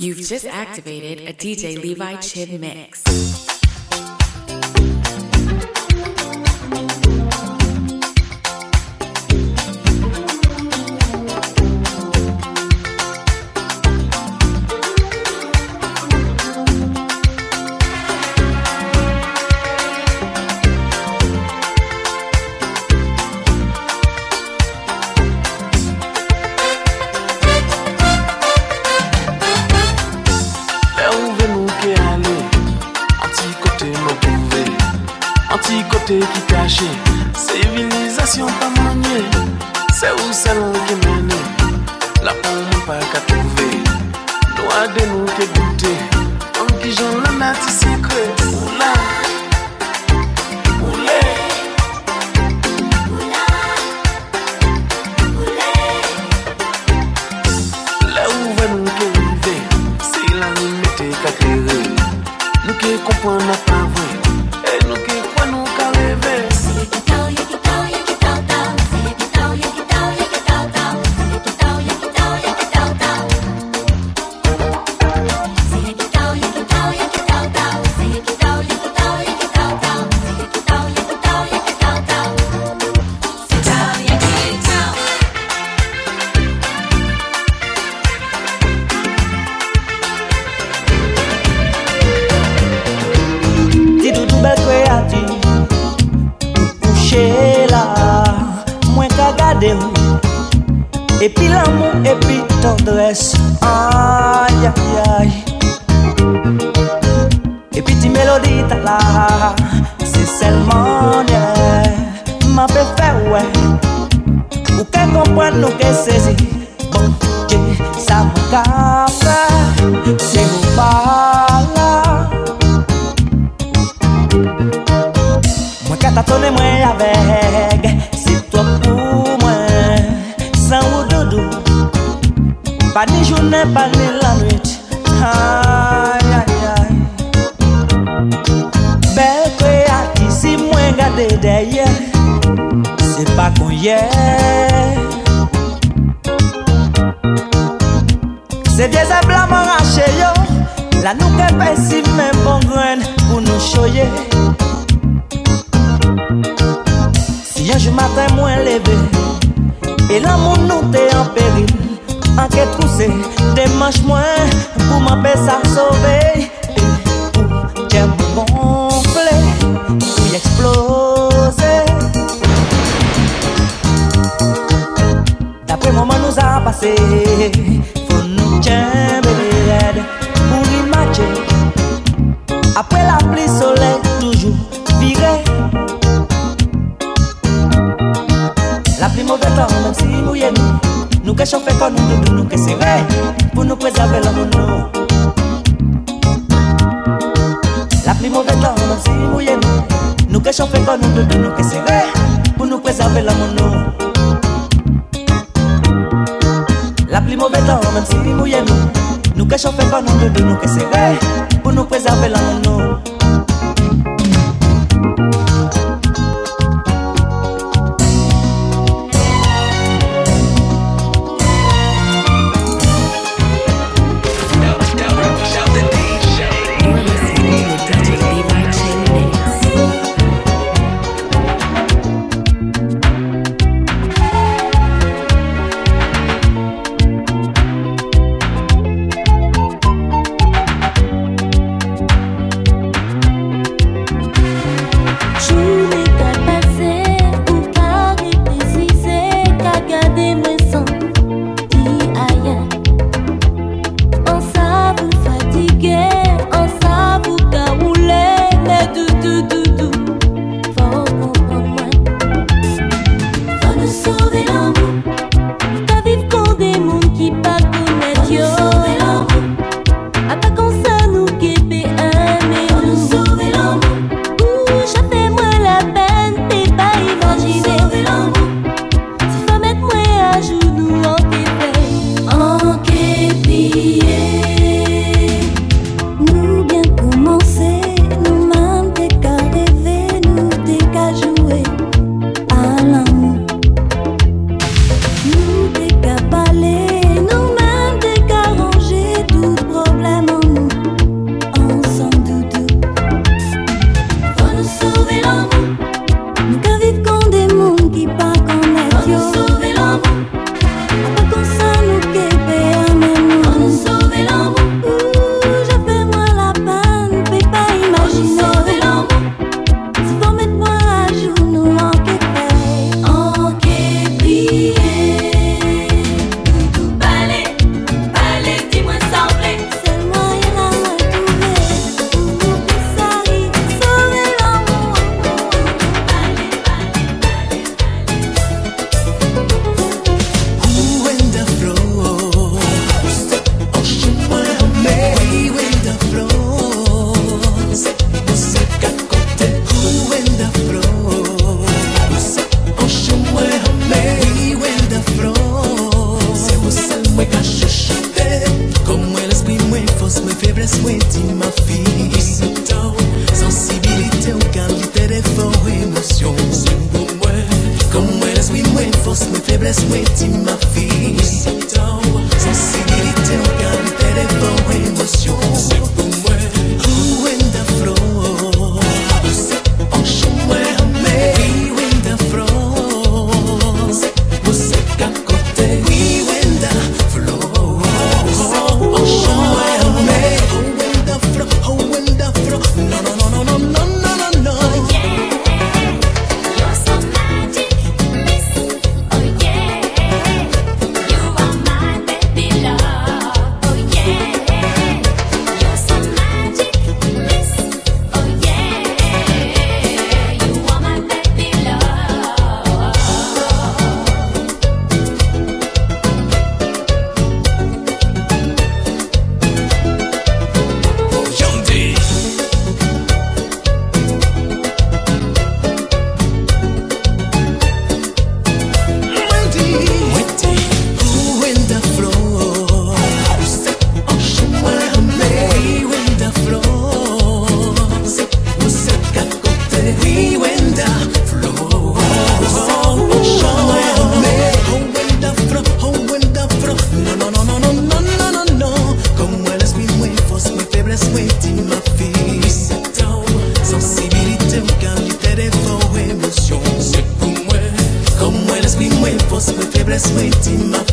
You've, just activated, activated a DJ Levi Chin mix. Mwen pou mwen, kom mwen espri mwen Pos mwen febles mwen ti ma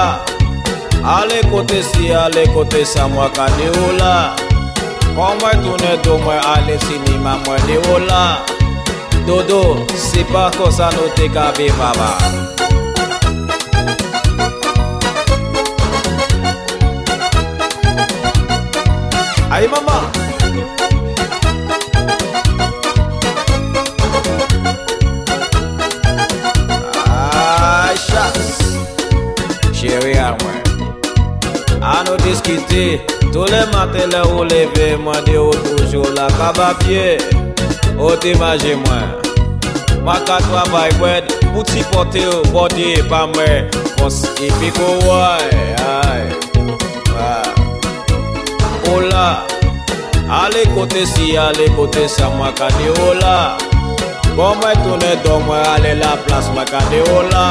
la. Ale kote si, ale kote sa mwa ka de ou la. Kon mwen toune do mwen ale sinima mwen de ou la. Dodo, se pa kosa nou te ka be baba. Ay mama diskite Tou le maten le ou leve Mwen de ou toujou la kabapye Ou te maje mwen Mwen katwa bay wed Pouti pote ou bode pa mwen Fons ipi kou woy Ou la Ale kote si, ale kote sa Mwen kade ou la Bon mwen toune do mwen ale la plas Mwen kade ou la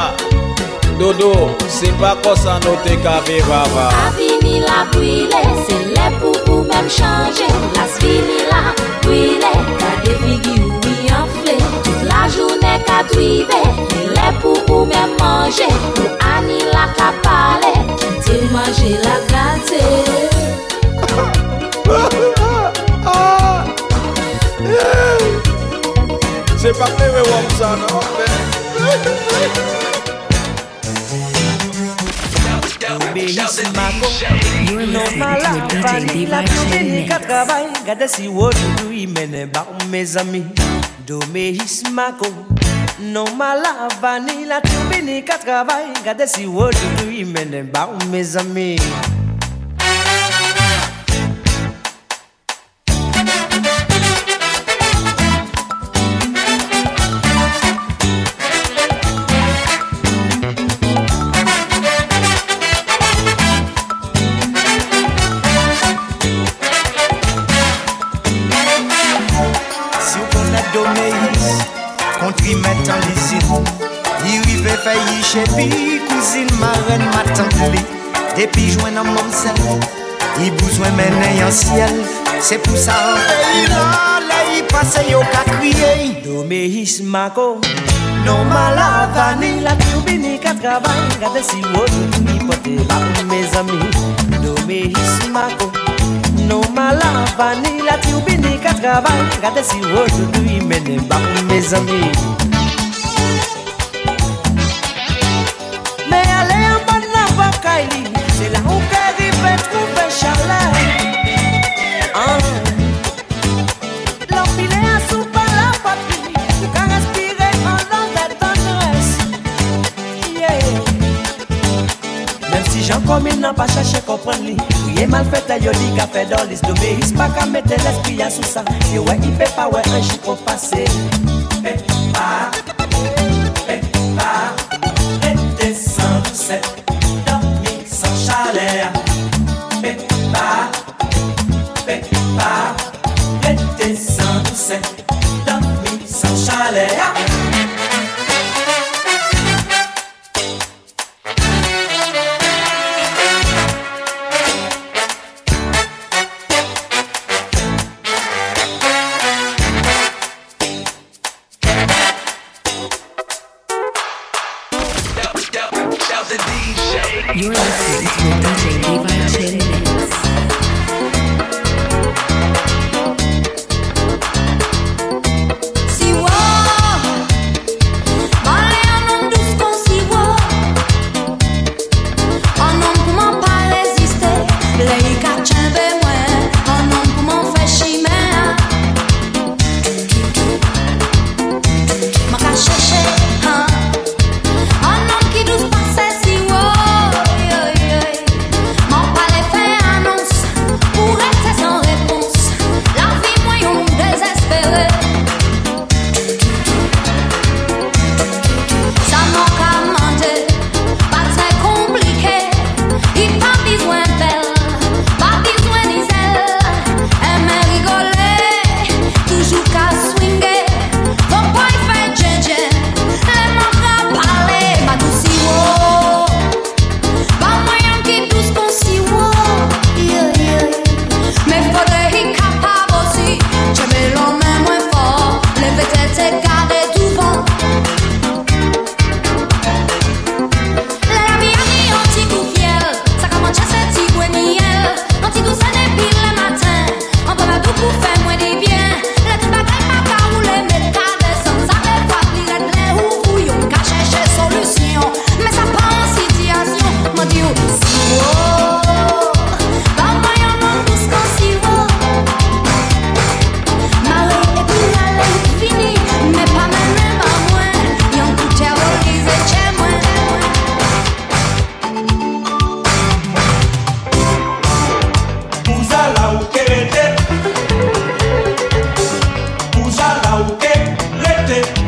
Dodo, se pa kosa nou te ka viva va. fini la pwile, se le pou pou mèm chanje. Las fini la pwile, kade figi ou mi anfle Tout la jounè katwive, se le pou pou mèm manje. Ou ani la kapale, ki te manje la kate Se pa plewe wap sa nan, men Chin ni ka Mix. travay Gade si wotou yi mene ba ou me. Zami Domeis mako Non mala Fani la toube ni ka travay Gade si wotou yi mene ba ou me tan li Depi jwen nan mam sel I bouzwen menen yon siel Se pou sa peyi la Le yi pase yo ka kriye Dome his mako Non malavani La turbini ka travay Gade si wote ni pote la pou me zami Dome his mako Non malavani La turbini ka travay Gade si wote ni menen ba me c'est là où Kerry fait trouver. Ah. L'empilé à soupe à la patrie, tu can respirer en dans des tendresses. Yeah. Même si Jean comme il n'a pas cherché comprendre lui mal fait à yoli qu'a fait dans l'is d'obéis pas qu'à mettre l'esprit à sous ça Et ouais il fait pas ouais un chiffre passé with DJ Levi Chin Mix. Ukelete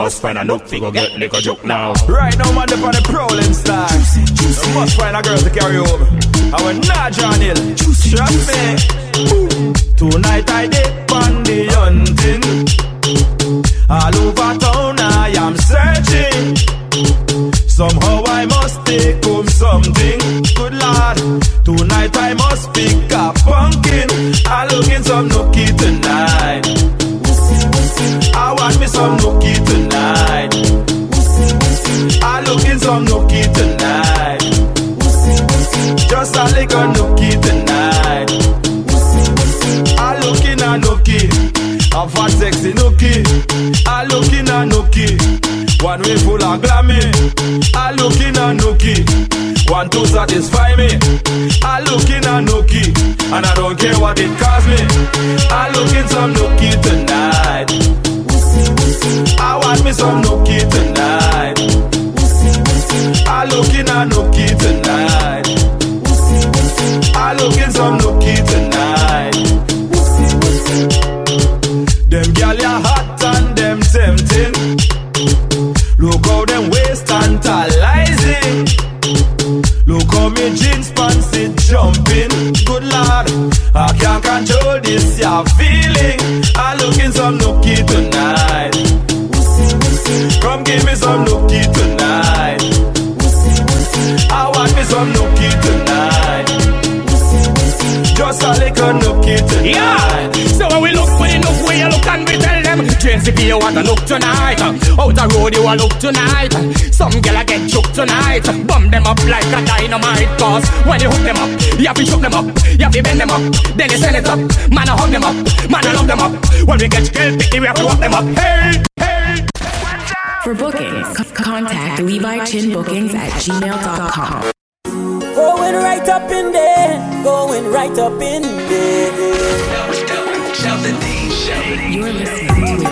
must find a nook fi go get liquor joke now. Right now, man, up on the prowling style. You must find a girl to carry over. I will not John Hill. Trust me. Tonight I did on the hunting. All over town I am searching. Somehow I must take home something. Good lord. Tonight I must pick a pumpkin. I looking some nookie tonight. I want me some nookie tonight. I looking some nookie tonight. Just a little nookie tonight. I looking a nookie. A fat sexy nookie. I looking a nookie. One way full of glammy. I looking a nookie. One to satisfy me. I looking a nookie. And I don't care what it cost me. I looking some nookie tonight. I want me some nookie tonight. I looking a nookie tonight. I looking some nookie tonight. Look me jeans pants it jumping. Good lord, I can't control this ya feeling. I looking some nookie tonight. Come give me some nookie tonight. I want me some nookie tonight. Just a little nookie tonight. Yeah. So when we look for the nook, we look and we James, if you want to look tonight, uh, out the road you a look tonight. Uh, some girl a get choked tonight, uh, bomb them up like a dynamite. Cause when you hook them up, you have to shook them up, you have to bend them up, then you send it up. Man, I hug them up, man, I love them up. When we get girl picky, we have to walk them up. Hey, hey. For bookings, c- contact Levi Chin Bookings at gmail.com. Going right up in there, going right up in there. You're listening to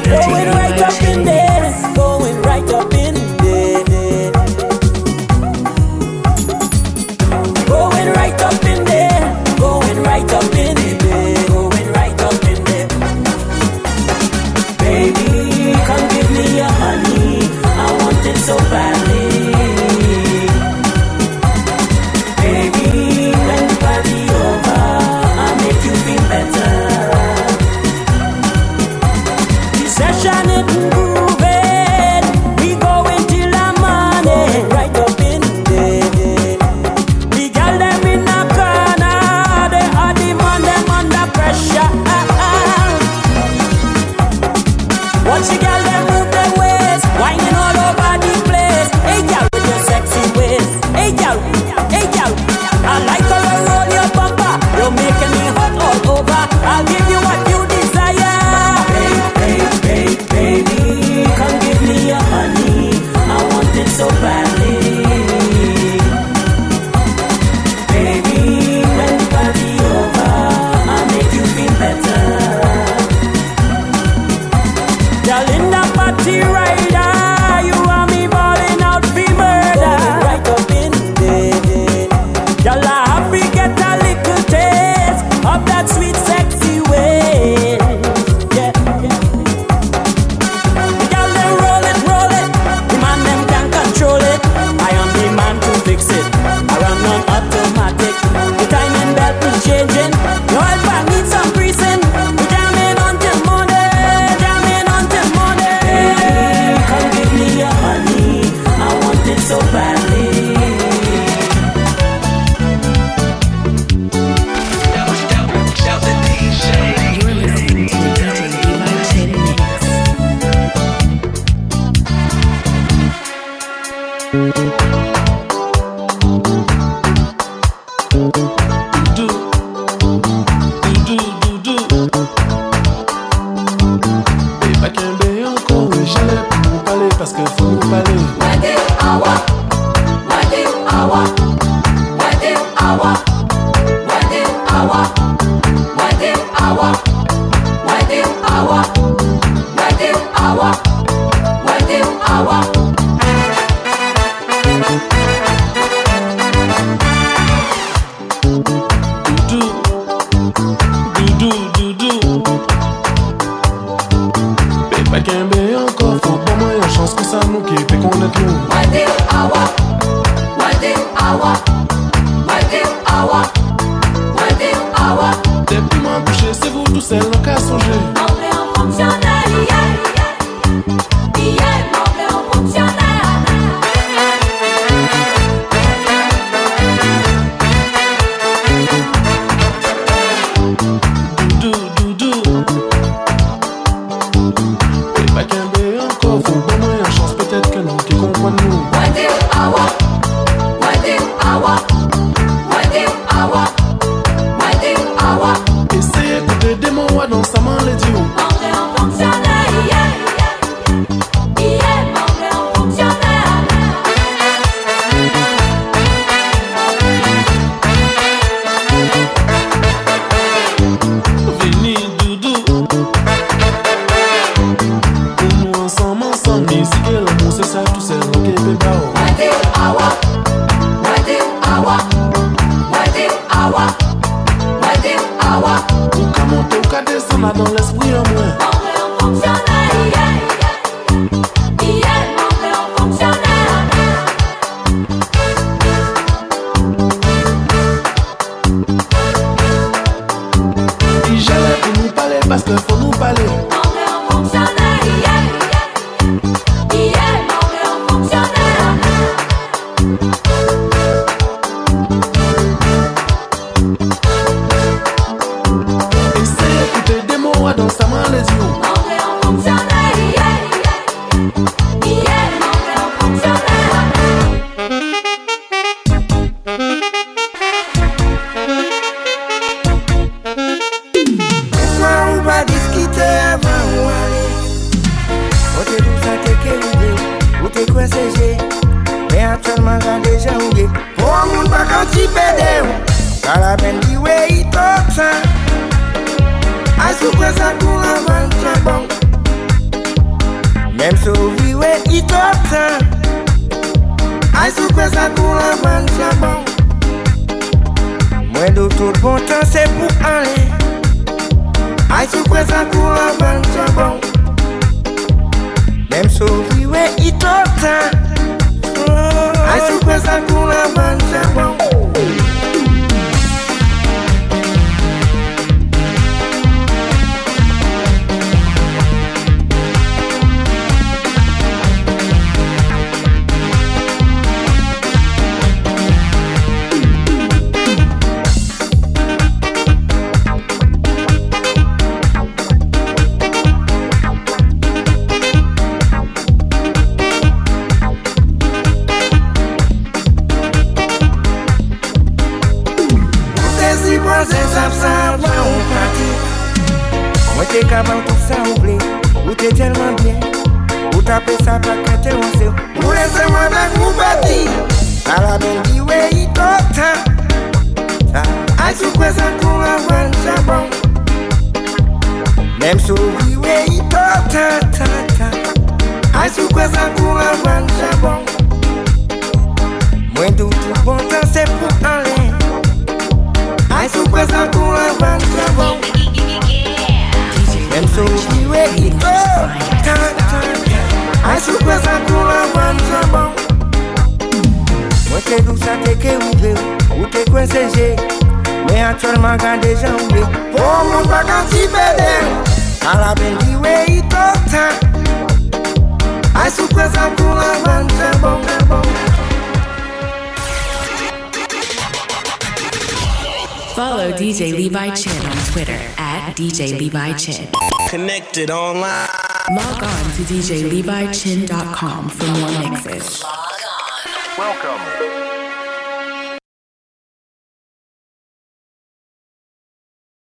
Going right up in there, going right up DJLeviChin. Connected online. Log on to DJLeviChin.com for more mixes. Welcome